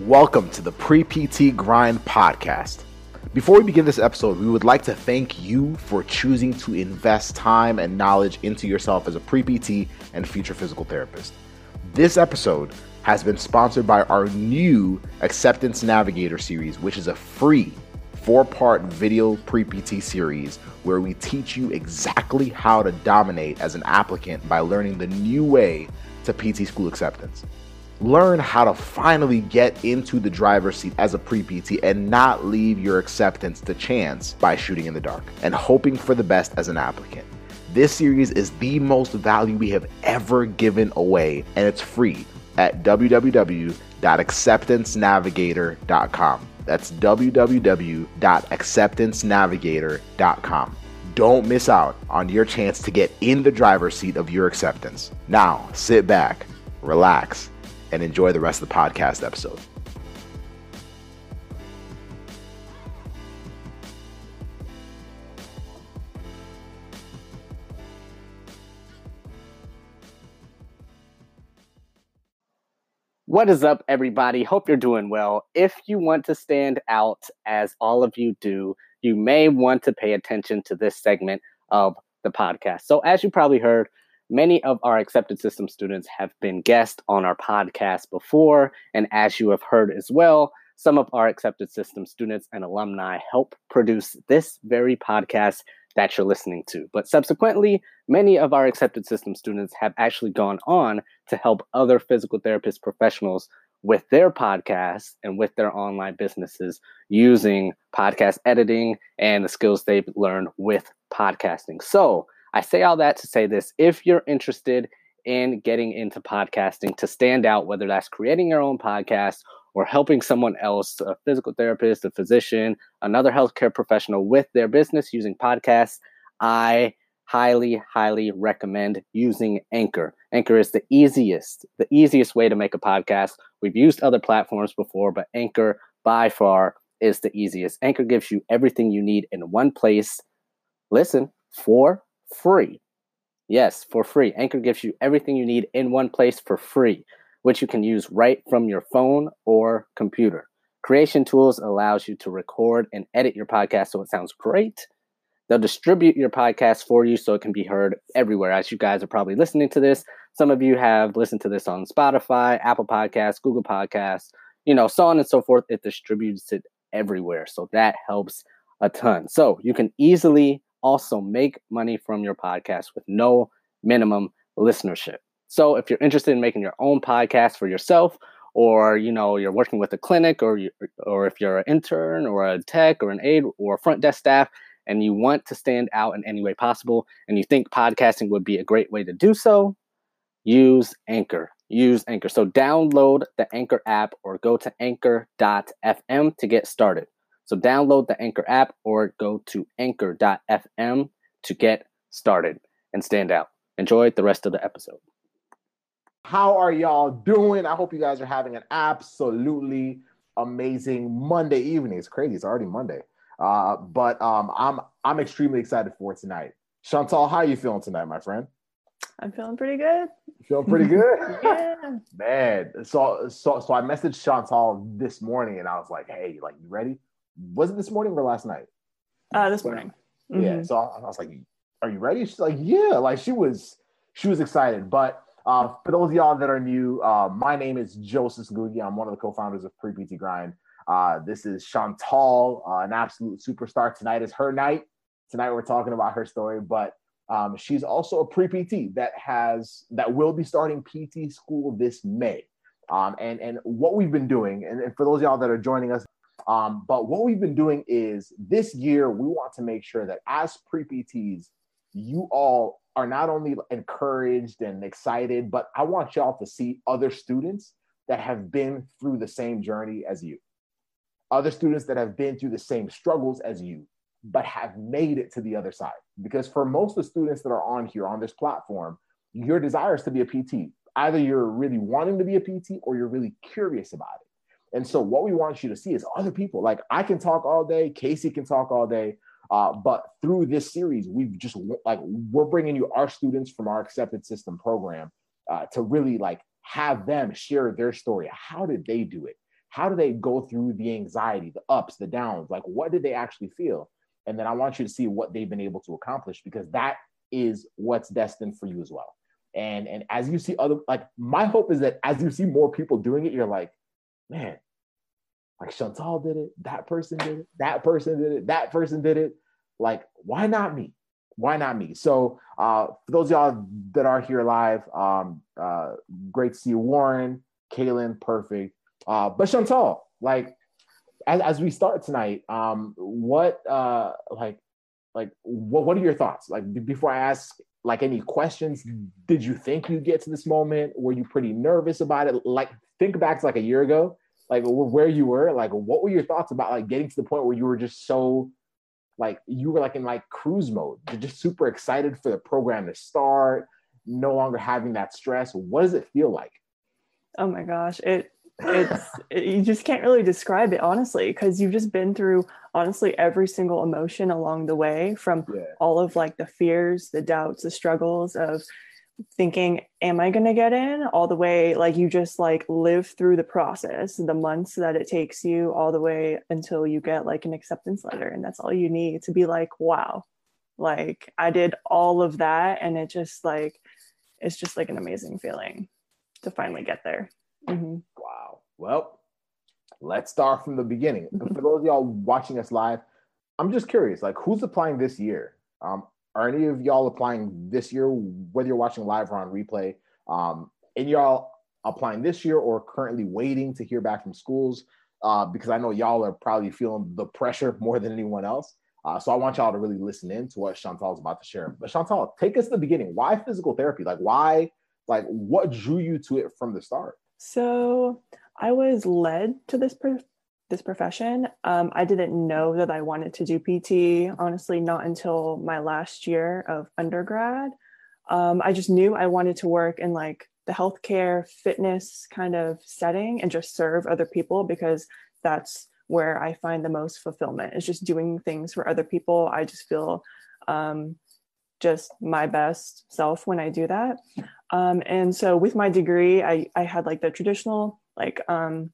Welcome to the Pre PT Grind Podcast. Before we begin this episode, we would like to thank you for choosing to invest time and knowledge into yourself as a pre PT and future physical therapist. This episode has been sponsored by our new Acceptance Navigator series, which is a free four part video pre PT series where we teach you exactly how to dominate as an applicant by learning the new way to PT school acceptance learn how to finally get into the driver's seat as a pre PT and not leave your acceptance to chance by shooting in the dark and hoping for the best as an applicant. This series is the most value we have ever given away, and it's free at www.acceptancenavigator.com. That's www.acceptancenavigator.com. Don't miss out on your chance to get in the driver's seat of your acceptance. Now, sit back, relax, and enjoy the rest of the podcast episode. What is up, everybody? Hope you're doing well. If you want to stand out, as all of you do, you may want to pay attention to this segment of the podcast. So, as you probably heard, Many of our accepted system students have been guests on our podcast before. And as you have heard as well, some of our accepted system students and alumni help produce this very podcast that you're listening to. But subsequently, many of our accepted system students have actually gone on to help other physical therapist professionals with their podcasts and with their online businesses using podcast editing and the skills they've learned with podcasting. So, I say all that to say this if you're interested in getting into podcasting to stand out, whether that's creating your own podcast or helping someone else, a physical therapist, a physician, another healthcare professional with their business using podcasts, I highly, highly recommend using Anchor. Anchor is the easiest, the easiest way to make a podcast. We've used other platforms before, but Anchor by far is the easiest. Anchor gives you everything you need in one place. Listen, for free. Yes, for free. Anchor gives you everything you need in one place for free, which you can use right from your phone or computer. Creation Tools allows you to record and edit your podcast so it sounds great. They'll distribute your podcast for you so it can be heard everywhere. As you guys are probably listening to this, some of you have listened to this on Spotify, Apple Podcasts, Google Podcasts, you know, so on and so forth. It distributes it everywhere. So that helps a ton. So you can easily also make money from your podcast with no minimum listenership. So if you're interested in making your own podcast for yourself, or you know you're working with a clinic, or you, or if you're an intern or a tech or an aide or front desk staff, and you want to stand out in any way possible, and you think podcasting would be a great way to do so, use Anchor. Use Anchor. So download the Anchor app or go to anchor.fm to get started. So download the Anchor app or go to anchor.fm to get started and stand out. Enjoy the rest of the episode. How are y'all doing? I hope you guys are having an absolutely amazing Monday evening. It's crazy. It's already Monday. Uh, but um, I'm I'm extremely excited for tonight. Chantal, how are you feeling tonight, my friend? I'm feeling pretty good. Feeling pretty good? yeah. Man, so so so I messaged Chantal this morning and I was like, hey, like you ready? Was it this morning or last night? Uh, this morning. Mm-hmm. Yeah. So I, I, was like, "Are you ready?" She's like, "Yeah." Like she was, she was excited. But uh, for those of y'all that are new, uh, my name is Joseph Gugi. I'm one of the co-founders of Pre PT Grind. Uh, this is Chantal, uh, an absolute superstar. Tonight is her night. Tonight we're talking about her story, but um, she's also a pre PT that has that will be starting PT school this May. Um, and and what we've been doing, and, and for those y'all that are joining us, um, but what we've been doing is this year, we want to make sure that as pre PTs, you all are not only encouraged and excited, but I want y'all to see other students that have been through the same journey as you, other students that have been through the same struggles as you, but have made it to the other side. Because for most of the students that are on here on this platform, your desire is to be a PT. Either you're really wanting to be a PT or you're really curious about it. And so what we want you to see is other people. Like I can talk all day, Casey can talk all day, uh, but through this series, we've just like we're bringing you our students from our accepted system program uh, to really like have them share their story. How did they do it? how do they go through the anxiety, the ups, the downs? Like, what did they actually feel? And then I want you to see what they've been able to accomplish because that is what's destined for you as well. And and as you see other like my hope is that as you see more people doing it, you're like, man, like Chantal did it, that person did it, that person did it, that person did it. Like, why not me? Why not me? So uh for those y'all that are here live, um uh great to see you, Warren, Kaylin, perfect. Uh, but Chantal, like as, as we start tonight, um, what uh like like what what are your thoughts? Like b- before I ask like any questions, did you think you'd get to this moment? Were you pretty nervous about it? Like think back to like a year ago, like where you were, like what were your thoughts about like getting to the point where you were just so like you were like in like cruise mode, You're just super excited for the program to start, no longer having that stress. What does it feel like? Oh my gosh, it it's it, you just can't really describe it honestly because you've just been through honestly every single emotion along the way from Yeah. all of like the fears, the doubts, the struggles of thinking am I going to get in all the way like you just like live through the process, the months that it takes you all the way until you get like an acceptance letter and that's all you need to be like wow. Like I did all of that and it just like it's just like an amazing feeling to finally get there. Mhm. Wow. Well, let's start from the beginning. For those of y'all watching us live, I'm just curious, like who's applying this year? Um, are any of y'all applying this year, whether you're watching live or on replay? Um, and y'all applying this year or currently waiting to hear back from schools? Uh, because I know y'all are probably feeling the pressure more than anyone else. Uh, so I want y'all to really listen in to what Chantal's about to share. But Chantal, take us to the beginning. Why physical therapy? Like why, like what drew you to it from the start? So I was led to this this profession. Um, I didn't know that I wanted to do PT. Honestly, not until my last year of undergrad. Um, I just knew I wanted to work in like the healthcare fitness kind of setting and just serve other people because that's where I find the most fulfillment. Is just doing things for other people. I just feel um, just my best self when I do that. Um, and so with my degree, I, I had like the traditional like um,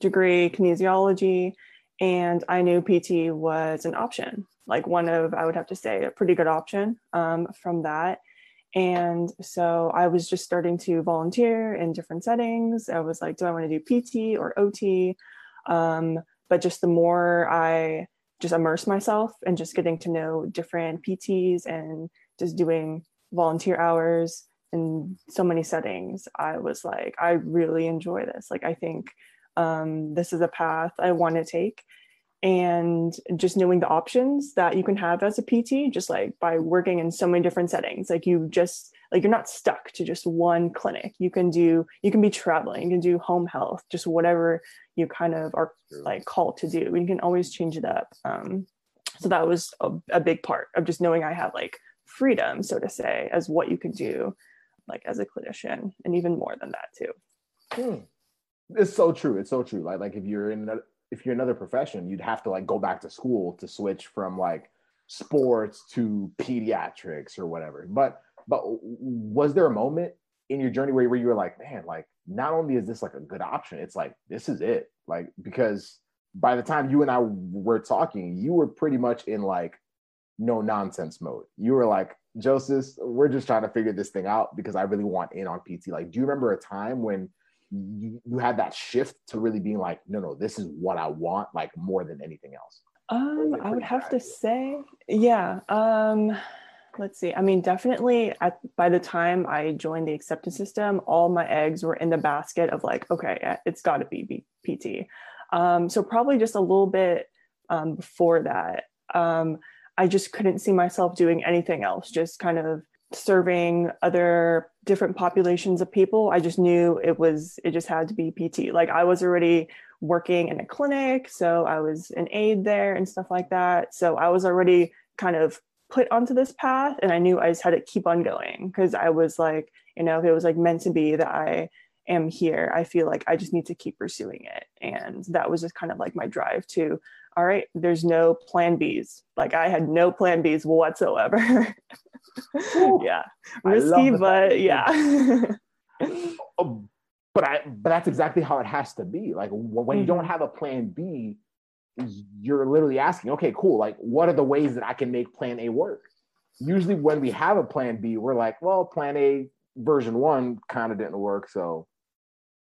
degree kinesiology, and I knew PT was an option, like one of I would have to say a pretty good option um, from that. And so I was just starting to volunteer in different settings. I was like, do I want to do PT or OT? Um, but just the more I just immerse myself and just getting to know different PTs and just doing volunteer hours in so many settings, I was like, I really enjoy this. Like, I think um, this is a path I want to take. And just knowing the options that you can have as a PT, just like by working in so many different settings, like you just like you're not stuck to just one clinic. You can do, you can be traveling, you can do home health, just whatever you kind of are like called to do. You can always change it up. Um, so that was a, a big part of just knowing I had like freedom, so to say, as what you can do like as a clinician and even more than that too Hmm. It's so true. It's so true. Like like if you're in another, if you're another profession, you'd have to like go back to school to switch from like sports to pediatrics or whatever. But but was there a moment in your journey where, where you were like, man, like not only is this like a good option, it's like this is it. Like because by the time you and I were talking, you were pretty much in like no nonsense mode. You were like, Joseph, we're just trying to figure this thing out because I really want in on PT. Like, do you remember a time when you, you had that shift to really being like, no, no, this is what I want, like more than anything else? um i would have to say yeah um let's see. I mean definitely at by the time i joined the acceptance system all my eggs were in the basket of like okay it's got to be B- pt um so probably just a little bit um before that. Um i just couldn't see myself doing anything else just kind of serving other different populations of people. I just knew it was it just had to be pt like i was already working in a clinic so i was an aide there and stuff like that. So i was already kind of put onto this path and i knew i just had to keep on going because i was like you know if it was like meant to be that i am here i feel like i just need to keep pursuing it. And that was just kind of like my drive to all right there's no plan b's like i had no plan b's whatsoever yeah risky the fact that but yeah Oh, but I but that's exactly how it has to be. Like when you don't mm-hmm. have a plan B, you're literally asking, okay, cool. Like, what are the ways that I can make plan A work? Usually, when we have a plan B, we're like, well, plan A version one kind of didn't work, so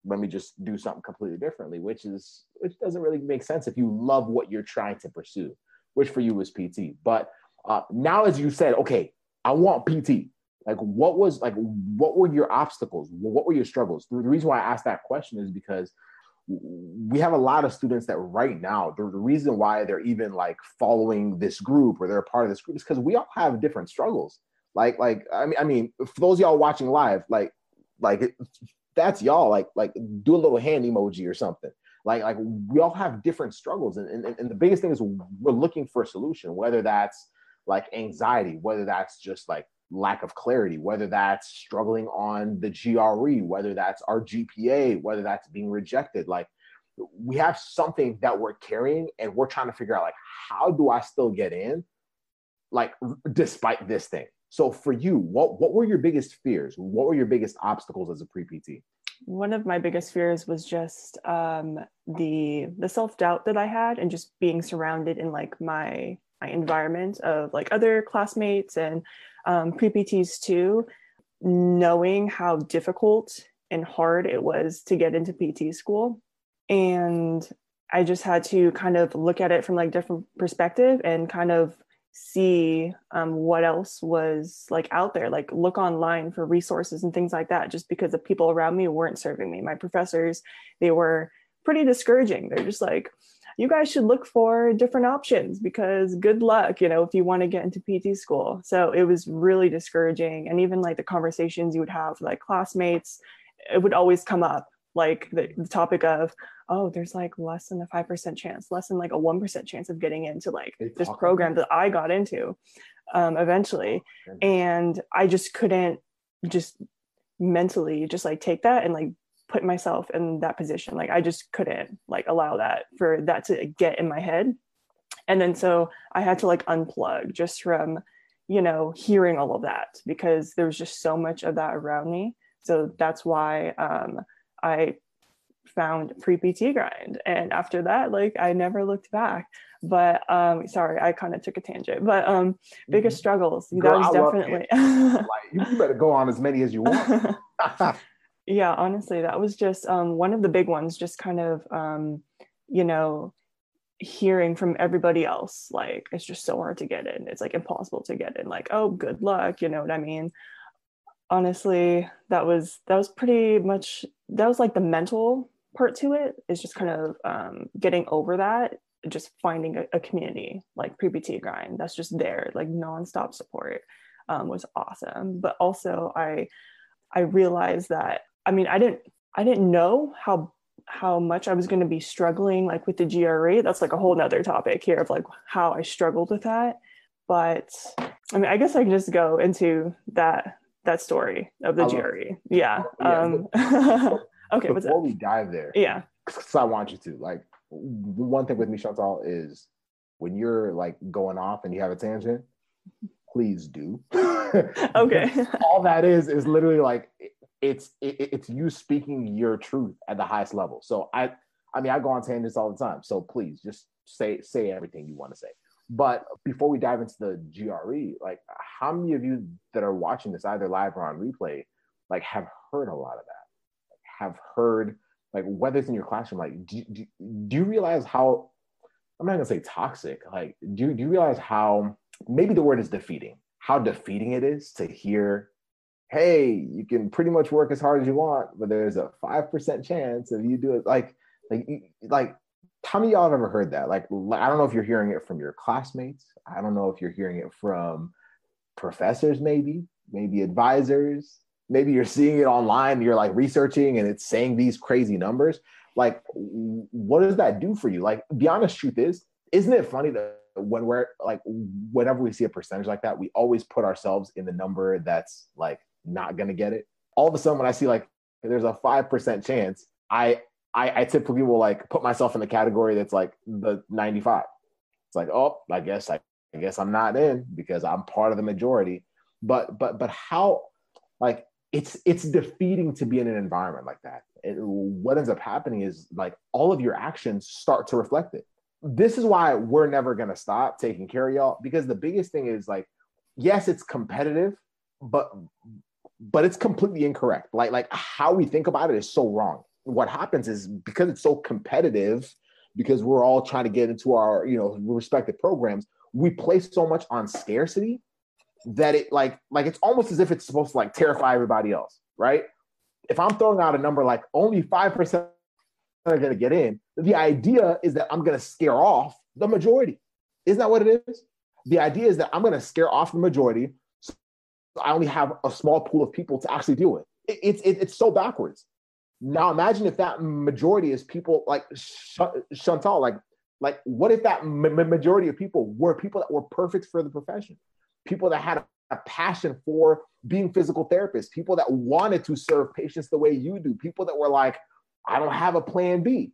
let me just do something completely differently, which is which doesn't really make sense if you love what you're trying to pursue, which for you was PT. But uh, now, as you said, okay, I want PT. Like, what was like, what were your obstacles? What were your struggles? The reason why I asked that question is because we have a lot of students that right now the, reason why they're even like following this group or they're a part of this group is because we all have different struggles like like i mean i mean for those y'all watching live like like that's y'all like like do a little hand emoji or something like like we all have different struggles and, and, and the biggest thing is we're looking for a solution whether that's like anxiety whether that's just like lack of clarity, whether that's struggling on the GRE, whether that's our GPA, whether that's being rejected. Like we have something that we're carrying and we're trying to figure out like how do I still get in like despite this thing. So for you, what what were your biggest fears? What were your biggest obstacles as a pre-PT? One of my biggest fears was just um, the the self doubt that I had, and just being surrounded in like my my environment of like other classmates and um, pre-PTs too, knowing how difficult and hard it was to get into PT school. And I just had to kind of look at it from like different perspective and kind of see um, what else was like out there like look online for resources and things like that just because the people around me weren't serving me my professors they were pretty discouraging they're just like you guys should look for different options because good luck, you know, if you want to get into PT school. So it was really discouraging. And even like the conversations you would have like classmates, it would always come up like the, the topic of, oh, there's like less than a 5% chance, less than like a 1% chance of getting into like this program that I got into um, eventually. And I just couldn't just mentally just like take that and like put myself in that position. Like i just couldn't like allow that for that to get in my head. And then so i had to like unplug just from you know hearing all of that because there was just so much of that around me. So that's why um, i found pre-pt grind. And after that like i never looked back. But um sorry i kind of took a tangent but um biggest mm-hmm. struggles Girl, that was definitely like, you better go on as many as you want. Yeah honestly that was just um, one of the big ones just kind of um, you know hearing from everybody else like it's just so hard to get in. It's like impossible to get in. Like oh good luck you know what i mean? Honestly that was that was pretty much that was like the mental part to it is just kind of um, getting over that just finding a, a community like pre-pt grind that's just there like nonstop support um, was awesome but also i i realized that I mean, I didn't I didn't know how how much I was going to be struggling like with the GRE. That's like a whole nother topic here of like how I struggled with that. But I mean, I guess I can just go into that that story of the GRE. Yeah. yeah um, okay. Before we dive there, yeah, because I want you to like one thing with me, Chantal, is when you're like going off and you have a tangent, please do. okay. All that is is literally like it's it, it's you speaking your truth at the highest level. So I I mean I go on tangents all the time. So please just say say everything you want to say. But before we dive into the GRE, like how many of you that are watching this either live or on replay, like have heard a lot of that? Heard like whether it's in your classroom, like do, do, do you realize how I'm not gonna say toxic, like do, do you realize how maybe the word is defeating, how defeating it is to hear hey, you can pretty much work as hard as you want, but there's a five percent chance if you do it like like like how many y'all have ever heard that? Like I don't know if you're hearing it from your classmates. I don't know if you're hearing it from professors, maybe, maybe advisors. Maybe you're seeing it online, you're like researching and it's saying these crazy numbers. Like, what does that do for you? Like, the honest truth is, isn't it funny that when we're like, whenever we see a percentage like that, we always put ourselves in the number that's like not gonna get it. All of a sudden, when I see like there's a five percent chance, I, I I typically will like put myself in the category that's like the 95. It's like, oh, I guess I, I guess I'm not in because I'm part of the majority. But but but how like it's it's defeating to be in an environment like that. It, what ends up happening is like all of your actions start to reflect it. This is why we're never gonna stop taking care of y'all because the biggest thing is like, yes, it's competitive, but but it's completely incorrect. Like like how we think about it is so wrong. What happens is because it's so competitive, because we're all trying to get into our you know respective programs, we place so much on scarcity that it like like it's almost as if it's supposed to like terrify everybody else, right? If I'm throwing out a number like only five percent are going to get in, the idea is that I'm going to scare off the majority. Isn't that what it is? The idea is that I'm going to scare off the majority. So I only have a small pool of people to actually deal with. It, it's it, it's so backwards. Now imagine if that majority is people like Chantal, like like what if that majority of people were people that were perfect for the profession? People that had a passion for being physical therapists, people that wanted to serve patients the way you do, people that were like, I don't have a plan B.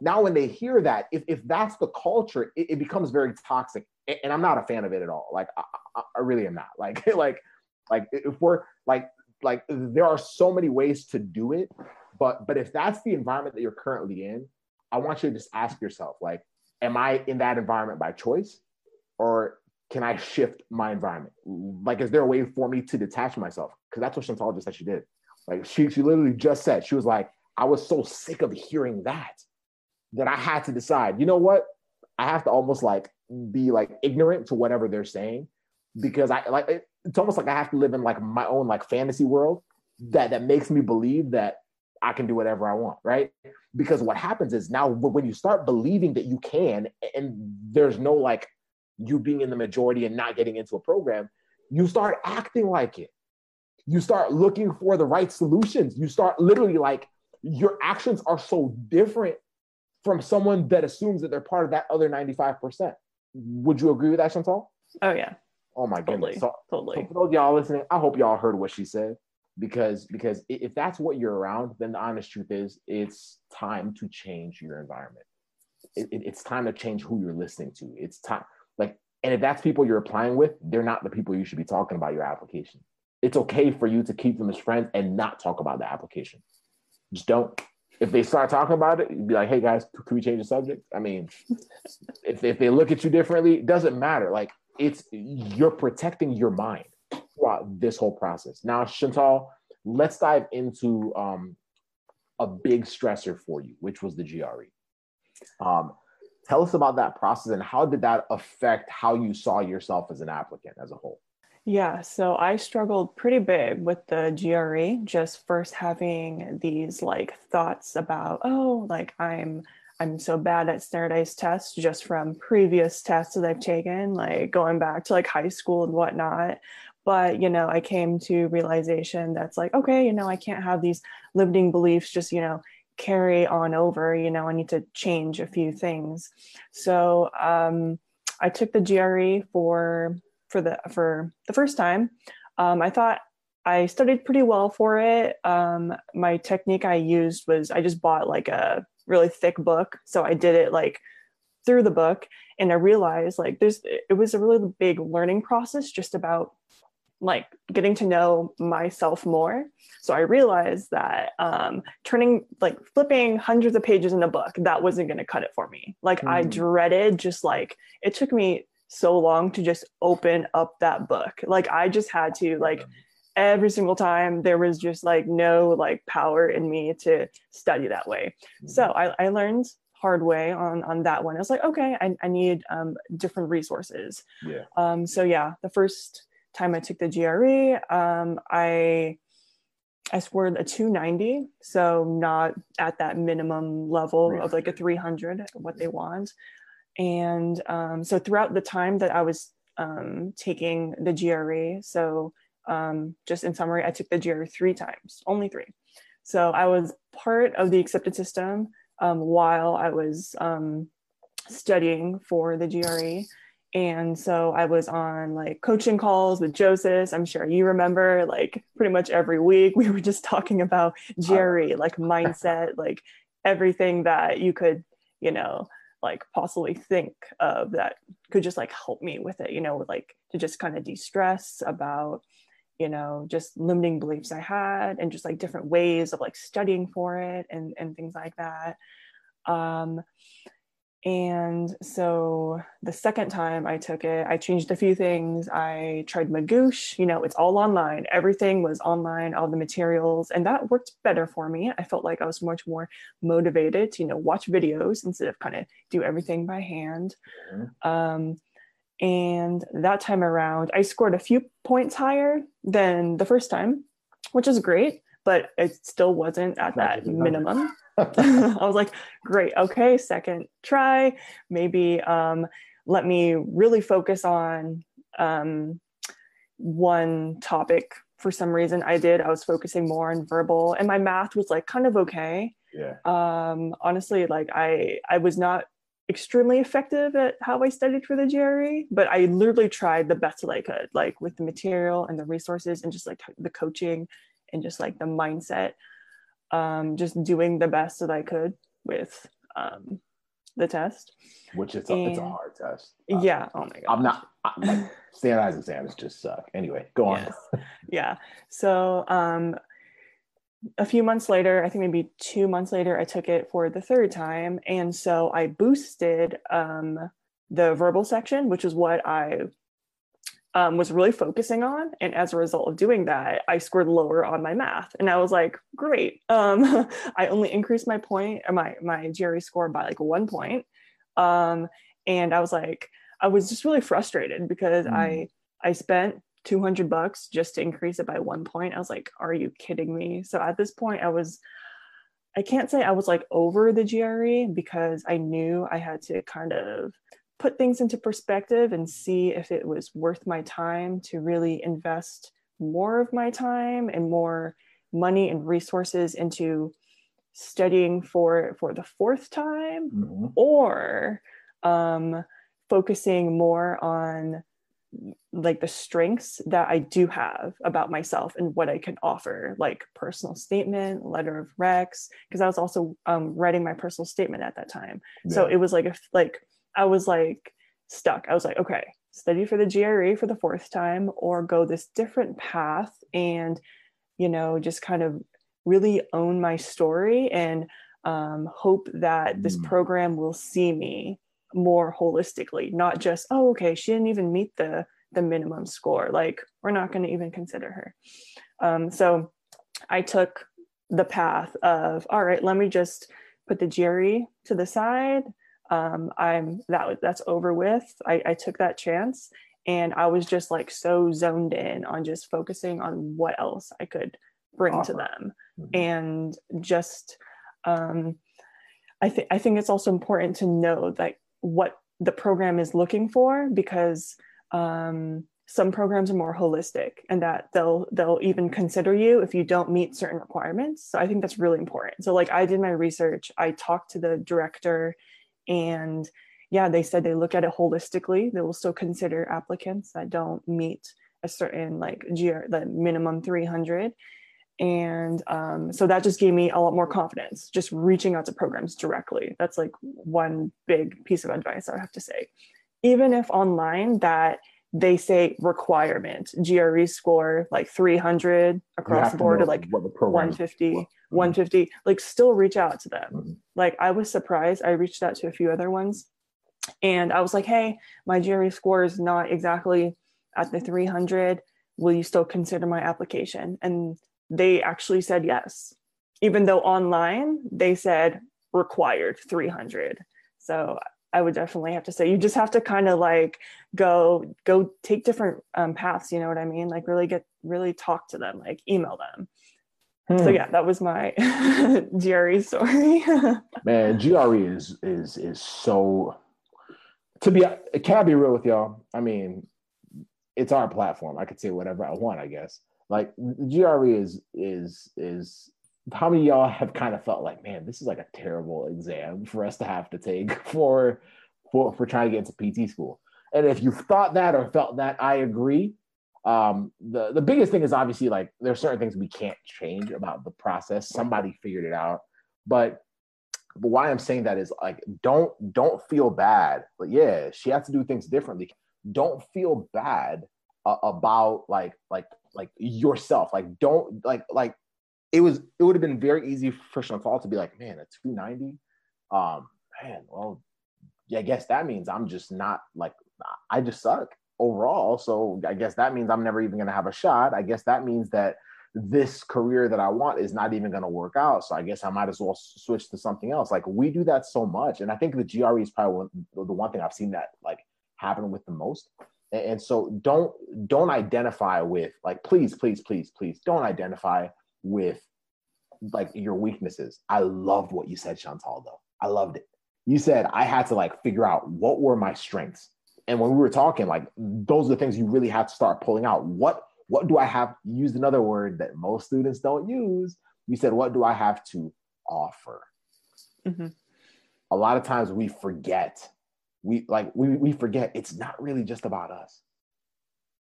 Now, when they hear that, if, if that's the culture, it, it becomes very toxic. And I'm not a fan of it at all. Like, I, I really am not. Like, like, like if we're like, like there are so many ways to do it, but but if that's the environment that you're currently in, I want you to just ask yourself, like, am I in that environment by choice, or can I shift my environment? Like, is there a way for me to detach myself? Because that's what Chantal just she did. Like, she, she literally just said, she was like, I was so sick of hearing that that I had to decide, you know what? I have to almost like be like ignorant to whatever they're saying because I like it's almost like I have to live in like my own like fantasy world that that makes me believe that I can do whatever I want, right? Because what happens is now when you start believing that you can and there's no like you being in the majority and not getting into a program, you start acting like it. You start looking for the right solutions. You start literally like your actions are so different from someone that assumes that they're part of that other 95%. Would you agree with that, Chantal? Oh, yeah. Oh, my totally. goodness. So, totally. So for those y'all listening, I hope y'all heard what she said because because if that's what you're around, then the honest truth is it's time to change your environment. It, it, it's time to change who you're listening to. It's time like, and if that's people you're applying with, they're not the people you should be talking about your application. It's okay for you to keep them as friends and not talk about the application. Just don't. If they start talking about it, you'd be like, hey guys, can we change the subject? I mean, if, if they look at you differently, it doesn't matter. Like it's you're protecting your mind throughout this whole process. Now, Chantal, let's dive into um, a big stressor for you, which was the GRE. Um, Tell us about that process and how did that affect how you saw yourself as an applicant as a whole? Yeah, so I struggled pretty big with the GRE, just first having these like thoughts about, oh, like I'm I'm so bad at standardized tests just from previous tests that I've taken, like going back to like high school and whatnot. But you know, I came to realization that's like, okay, you know, I can't have these limiting beliefs just, you know, carry on over you know i need to change a few things. So um, i took the gre for for the for the first time. Um, i thought i studied pretty well for it. Um, my technique i used was i just bought like a really thick book. So i did it like through the book and i realized like there's it was a really big learning process just about like getting to know myself more. So I realized that um, turning, like flipping hundreds of pages in a book, that wasn't going to cut it for me. Like mm. I dreaded just like, it took me so long to just open up that book. Like I just had to, like, every single time there was just like no like power in me to study that way. Mm. So I, I learned hard way on on that one. I was like, okay, I, I need um, different resources. Yeah. Um, so yeah, the first time I took the GRE, um, I I scored a 290, so not at that minimum level of like a 300, what they want. And um, so throughout the time that I was um, taking the GRE, so um, just in summary, I took the GRE three times, only three. So I was part of the accepted system um, while I was um, studying for the GRE. And so I was on like coaching calls with Joseph. I'm sure you remember, like pretty much every week, we were just talking about GRE, like mindset, like everything that you could, you know, like possibly think of that could just like help me with it, you know, like to just kind of de stress about, you know just limiting beliefs i had and just like different ways of like studying for it and and things like that um and so the second time I took it, I changed a few things. I tried Magoosh, you know, it's all online. Everything was online, all the materials, and that worked better for me. I felt like I was much more motivated to, you know, watch videos instead of kind of do everything by hand. Mm-hmm. Um, and that time around, I scored a few points higher than the first time, which is great, but it still wasn't at that minimum. I was like, great, okay, second try. Maybe um, let me really focus on um, one topic for some reason. I did. I was focusing more on verbal, and my math was like kind of okay. Yeah. Um, honestly, like I I was not extremely effective at how I studied for the GRE, but I literally tried the best that I could, like with the material and the resources and just like the coaching and just like the mindset um, just doing the best that I could with um, the test. Which is a, it's a hard test. Uh, yeah. Oh my god. I'm not I'm like standardized exams just suck. Anyway, go on. Yes. yeah. So um, a few months later, I think maybe two months later, I took it for the third time, and so I boosted um, the verbal section, which is what I um, was really focusing on. And as a result of doing that, I scored lower on my math. And I was like, great. Um, I only increased my point, uh, my, my GRE score by like one point. Um, and I was like, I was just really frustrated because mm. I, I spent 200 bucks just to increase it by one point. I was like, are you kidding me? So at this point, I was, I can't say I was like over the GRE because I knew I had to kind of put things into perspective and see if it was worth my time to really invest more of my time and more money and resources into studying for for the fourth time mm-hmm. or um, focusing more on like the strengths that I do have about myself and what I can offer, like personal statement, letter of recs, because I was also um, writing my personal statement at that time. Yeah. So it was like a like I was like stuck. I was like, okay, study for the GRE for the fourth time or go this different path and, you know, just kind of really own my story and um, hope that this mm. program will see me more holistically, not just, oh, okay, she didn't even meet the the minimum score. Like, we're not going to even consider her. Um, so I took the path of, all right, let me just put the GRE to the side um, I'm that that's over with. I, I took that chance and I was just like so zoned in on just focusing on what else I could bring awesome. to them mm-hmm. and just um, I think I think it's also important to know that what the program is looking for because um, some programs are more holistic and that they'll they'll even consider you if you don't meet certain requirements so i think that's really important so like i did my research i talked to the director and yeah, they said they look at it holistically. They will still consider applicants that don't meet a certain like GR, the minimum 300. And um, so that just gave me a lot more confidence, just reaching out to programs directly. That's like one big piece of advice I have to say. Even if online that they say requirement GRE score like 300 across the board like 150 150 like still reach out to them. Mm-hmm. like i was surprised. I reached out to a few other ones and i was like hey my gre score is not exactly at the 300 will you still consider my application? And they actually said yes even though online they said required 300 so i would definitely have to say you just have to kind of like go go take different um, paths you know what i mean like really get really talk to them like email them Hmm. So yeah, that was my GRE story. Man, GRE is is is so to be can I be real with y'all? I mean, it's our platform. I could say whatever I want, I guess. Like GRE is is is how many y'all have kind of felt like, man, this is like a terrible exam for us to have to take for for for trying to get into PT school. And if you've thought that or felt that, I agree um, the the biggest thing is obviously like there's certain things we can't change about the process. Somebody figured it out, but but why I'm saying that is like don't don't feel bad. But yeah, she has to do things differently. Don't feel bad uh, about like like like yourself. Like don't like like it was it would have been very easy for Chantal to be like, man, a 290. Um, man, well, yeah, I guess that means I'm just not like I just suck overall. So I guess that means I'm never even gonna have a shot. I guess that means that this career that I want is not even to work out. So I guess I might as well switch to something else. Like we do that so much, and I think the GRE is probably one, the one thing I've seen that like happen with the most. And so don't don't identify with like please please please please don't identify with like your weaknesses. I loved what you said, Chantal. Though I loved it. You said I had to like figure out what were my strengths. And when we were talking, like those are the things you really have to start pulling out. What what do I have? You used another word that most students don't use. You said, what do I have to offer? Mm-hmm. A lot of times we forget. We like we, we forget it's not really just about us.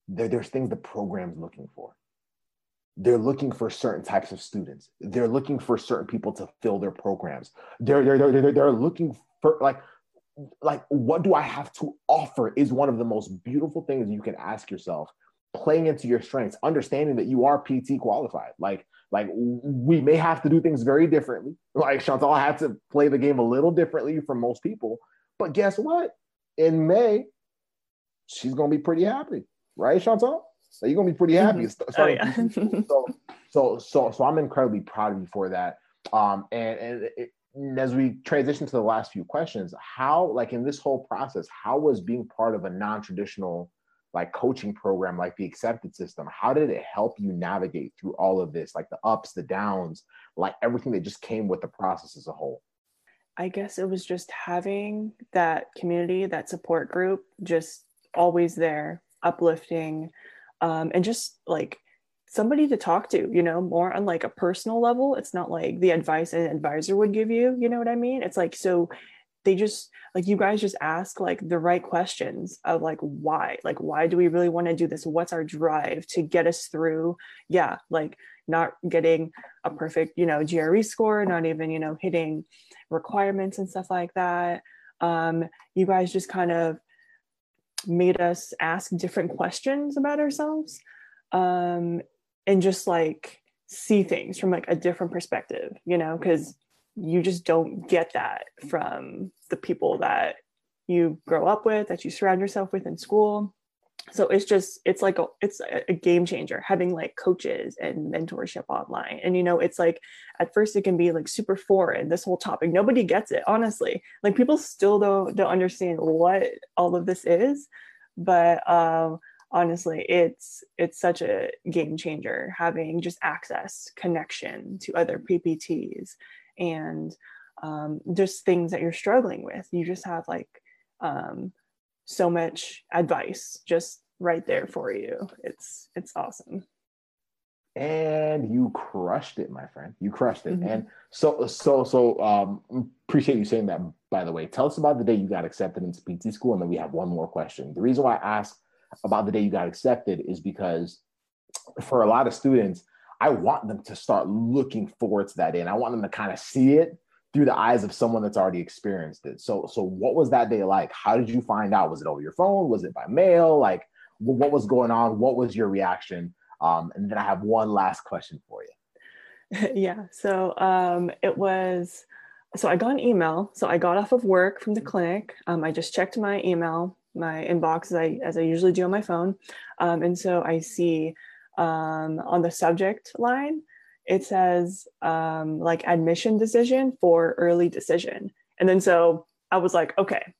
There, there's things the program's looking for. They're looking for certain types of students. They're looking for certain people to fill their programs. They're, they're, they're, they're looking for like like what do I have to offer is one of the most beautiful things you can ask yourself playing into your strengths, understanding that you are PT qualified. Like, like we may have to do things very differently. Like Chantal had to play the game a little differently from most people. But guess what? In May, she's gonna be pretty happy, right, Chantal? So you're gonna be pretty happy. Mm-hmm. Oh, yeah. so, so, so, so I'm incredibly proud of you for that. Um, and, and it, as we transition to the last few questions, how, like in this whole process, how was being part of a non-traditional like coaching program like the accepted system how did it help you navigate through all of this like the ups the downs like everything that just came with the process as a whole i guess it was just having that community that support group just always there uplifting um, and just like somebody to talk to you know more on like a personal level. It's not like the advice an advisor would give you you know what i mean? It's like so they just like you guys just ask like the right questions of like why? Like why do we really want to do this? What's our drive to get us through yeah like not getting a perfect you know gre score not even you know hitting requirements and stuff like that. Um you guys just kind of made us ask different questions about ourselves um and just like see things from like a different perspective you know because you just don't get that from the people that you grow up with that you surround yourself with in school so it's just it's like a it's a game changer having like coaches and mentorship online. And you know it's like at first it can be like super foreign this whole topic. Nobody gets it honestly. Like people still don't don't understand what all of this is but um honestly it's it's such a game changer having just access connection to other ppts and um, just things that you're struggling with. You just have like um, so much advice just right there for you. It's it's awesome. And you crushed it, my friend. You crushed it. Mm-hmm. And so so so um appreciate you saying that by the way. Tell us about the day you got accepted into PT school, and then we have one more question. The reason why I asked about the day you got accepted is because for a lot of students, I want them to start looking forward to that day, and I want them to kind of see it through the eyes of someone that's already experienced it. So, so what was that day like? How did you find out? Was it over your phone? Was it by mail? Like, what was going on? What was your reaction? Um, and then I have one last question for you. yeah. So um, it was. So I got an email. So I got off of work from the clinic. Um, I just checked my email, my inbox, as I as I usually do on my phone, um, and so I see um, on the subject line, it says um, like admission decision for early decision. And then so I was like, okay,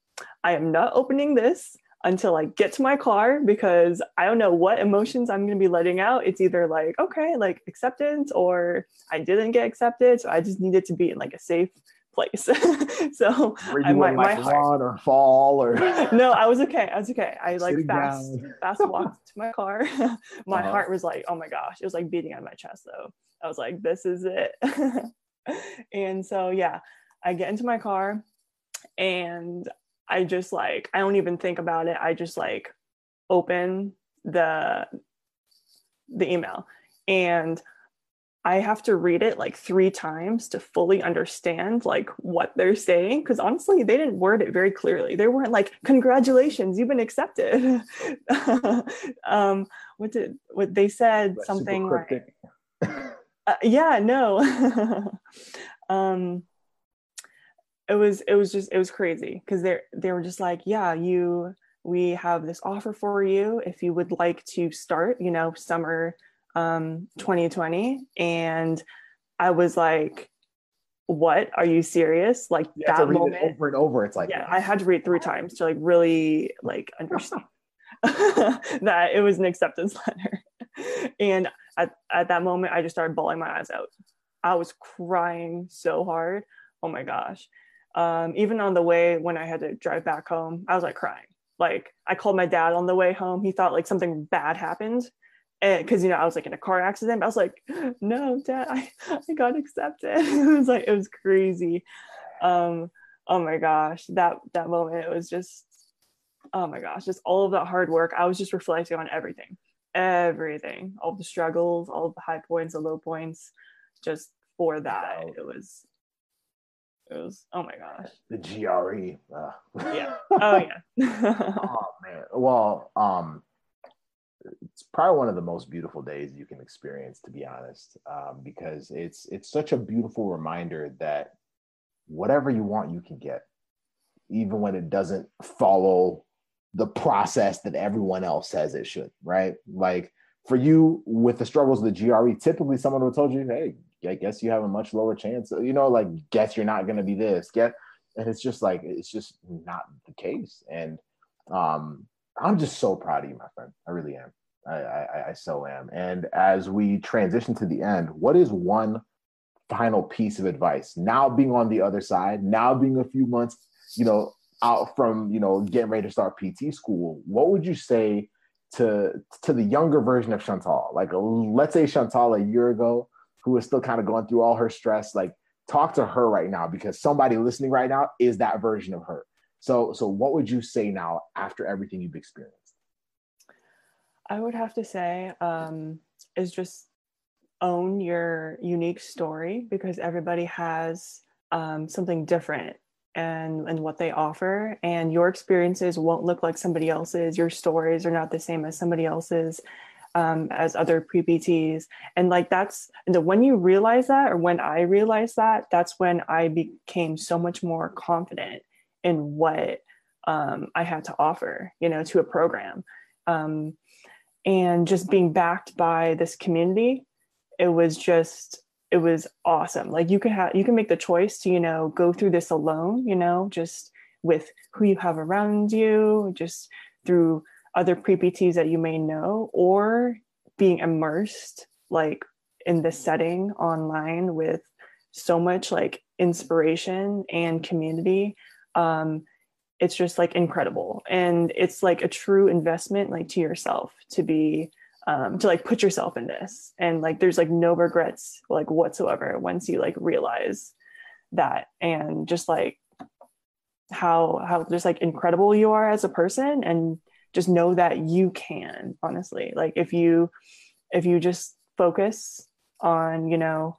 I am not opening this until I get to my car because I don't know what emotions I'm going to be letting out. It's either like, okay, like acceptance or I didn't get accepted. So I just needed to be in like a safe place. so I might like my heart or fall or no, I was okay. I was okay. I like fast fast walked to my car. my uh-huh. heart was like, oh my gosh, it was like beating on my chest though. I was like, this is it. and so yeah, I get into my car and I just like I don't even think about it. I just like open the the email and I have to read it like three times to fully understand like what they're saying. Cause honestly, they didn't word it very clearly. They weren't like, congratulations, you've been accepted. um, what did what they said That's something like uh, yeah, no. um it was it was just it was crazy because they they were just like, yeah, you we have this offer for you if you would like to start, you know, summer um, 2020 and i was like what? Are you serious? Like you that moment over and over. It's like yeah i had to read three times to like really like understand that it was an acceptance letter. And at, at that moment i just started bawling my eyes out. I was crying so hard. Oh my gosh. Um, even on the way when i had to drive back home i was like crying. Like i called my dad on the way home. He thought like something bad happened because you know I was like in a car accident. I was like, no, dad, I, I got accepted. it was like it was crazy. Um, oh my gosh, that that moment it was just oh my gosh, just all of that hard work. I was just reflecting on everything, everything, all the struggles, all the high points, the low points, just for that. It was it was oh my gosh the gre uh. yeah oh yeah oh man well um probably one of the most beautiful days you can experience to be honest um, because it's it's such a beautiful reminder that whatever you want you can get even when it doesn't follow the process that everyone else says it should right like for you with the struggles of the gre typically someone would have told you hey i guess you have a much lower chance you know like guess you're not going to be this get and it's just like it's just not the case and um I'm just so proud of you, my friend. I really am. I, I, I so am. And as we transition to the end, what is one final piece of advice? Now being on the other side, now being a few months, you know, out from you know getting ready to start PT school, what would you say to to the younger version of Chantal? Like, let's say Chantal a year ago, who was still kind of going through all her stress. Like, talk to her right now because somebody listening right now is that version of her. So, so what would you say now after everything you've experienced? I would have to say um, is just own your unique story because everybody has um, something different and and what they offer and your experiences won't look like somebody else's your stories are not the same as somebody else's um, as other pre-pts and like that's and when you realize that or when i realized that that's when i became so much more confident in what um, I had to offer, you know, to a program. Um, and just being backed by this community, it was just, it was awesome. Like you can have, you can make the choice to, you know, go through this alone, you know, just with who you have around you, just through other pre-PTs that you may know, or being immersed like in this setting online with so much like inspiration and community um, it's just like incredible. And it's like a true investment like to yourself to be um, to like put yourself in this. And like there's like no regrets like whatsoever once you like realize that and just like how how just like incredible you are as a person and just know that you can honestly. Like if you if you just focus on you know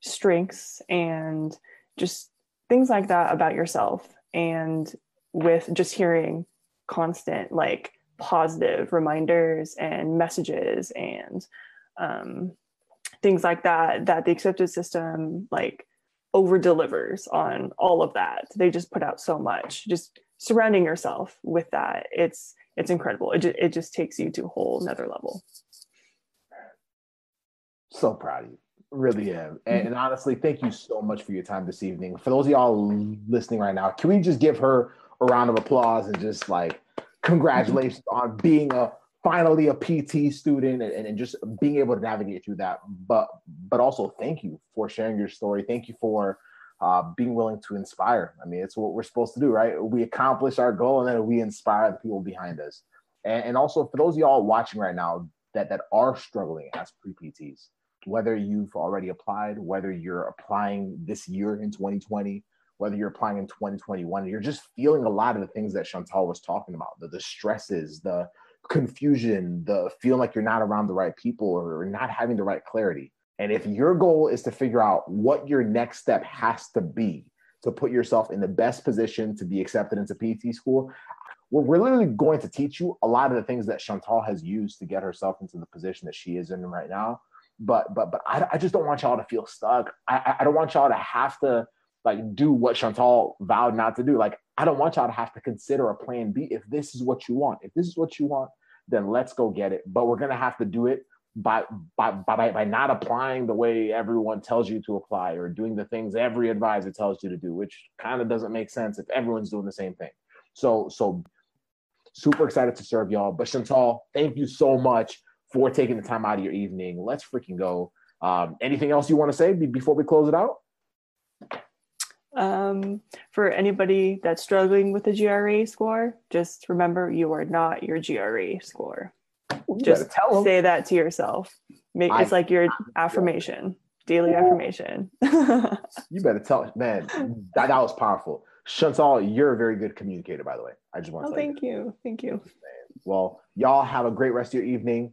strengths and just things like that about yourself and with just hearing constant like positive reminders and messages and um, things like that that the accepted system like over delivers on all of that. They just put out so much. Just surrounding yourself with that it's it's incredible. It, ju- it just takes you to a whole another level. So proud of you really am. And, and, honestly, thank you so much for your time this evening. For those of y'all listening right now, can we just give her a round of applause and just like congratulations on being a finally a PT student and, and just being able to navigate through that. But but also thank you for sharing your story. Thank you for uh, being willing to inspire. I mean, it's what we're supposed to do, right? We accomplish our goal and then we inspire the people behind us. And, and also for those of y'all watching right now that that are struggling as pre-PTs, whether you've already applied, whether you're applying this year in 2020, whether you're applying in 2021, you're just feeling a lot of the things that Chantal was talking about the, the stresses, the confusion, the feeling like you're not around the right people or not having the right clarity. And if your goal is to figure out what your next step has to be to put yourself in the best position to be accepted into PT school, we're, we're literally going to teach you a lot of the things that Chantal has used to get herself into the position that she is in right now. But but but I, I just don't want y'all to feel stuck. I, I don't want y'all to have to like do what Chantal vowed not to do. Like I don't want y'all to have to consider a plan B if this is what you want. If this is what you want, then let's go get it. But we're gonna have to do it by by by by not applying the way everyone tells you to apply or doing the things every advisor tells you to do, which kind of doesn't make sense if everyone's doing the same thing. So so super excited to serve y'all. But Chantal, thank you so much for taking the time out of your evening. Let's freaking go. Um, anything else you want to say before we close it out? Um, for anybody that's struggling with the GRE score, just remember you are not your GRE score. You just say that to yourself. Make I, it's like your affirmation, daily affirmation. you better tell man, that, that was powerful. Chantal, you're a very good communicator, by the way. I just want to oh, thank you. you. Thank you. Well, y'all have a great rest of your evening.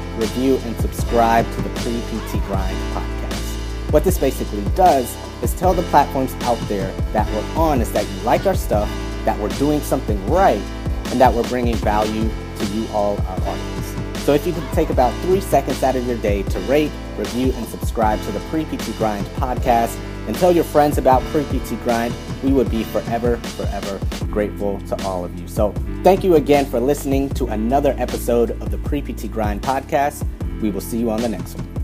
review, and subscribe to the Pre PT Grind podcast. What this basically does is tell the platforms out there that we're on is that you like our stuff, that we're doing something right, and that we're bringing value to you all, our audience. So if you could take about three seconds out of your day to rate, review, and subscribe to the Pre PT Grind podcast and tell your friends about Pre PT Grind, we would be forever, forever grateful to all of you. So thank you again for listening to another episode of the Pre PT Grind podcast. We will see you on the next one.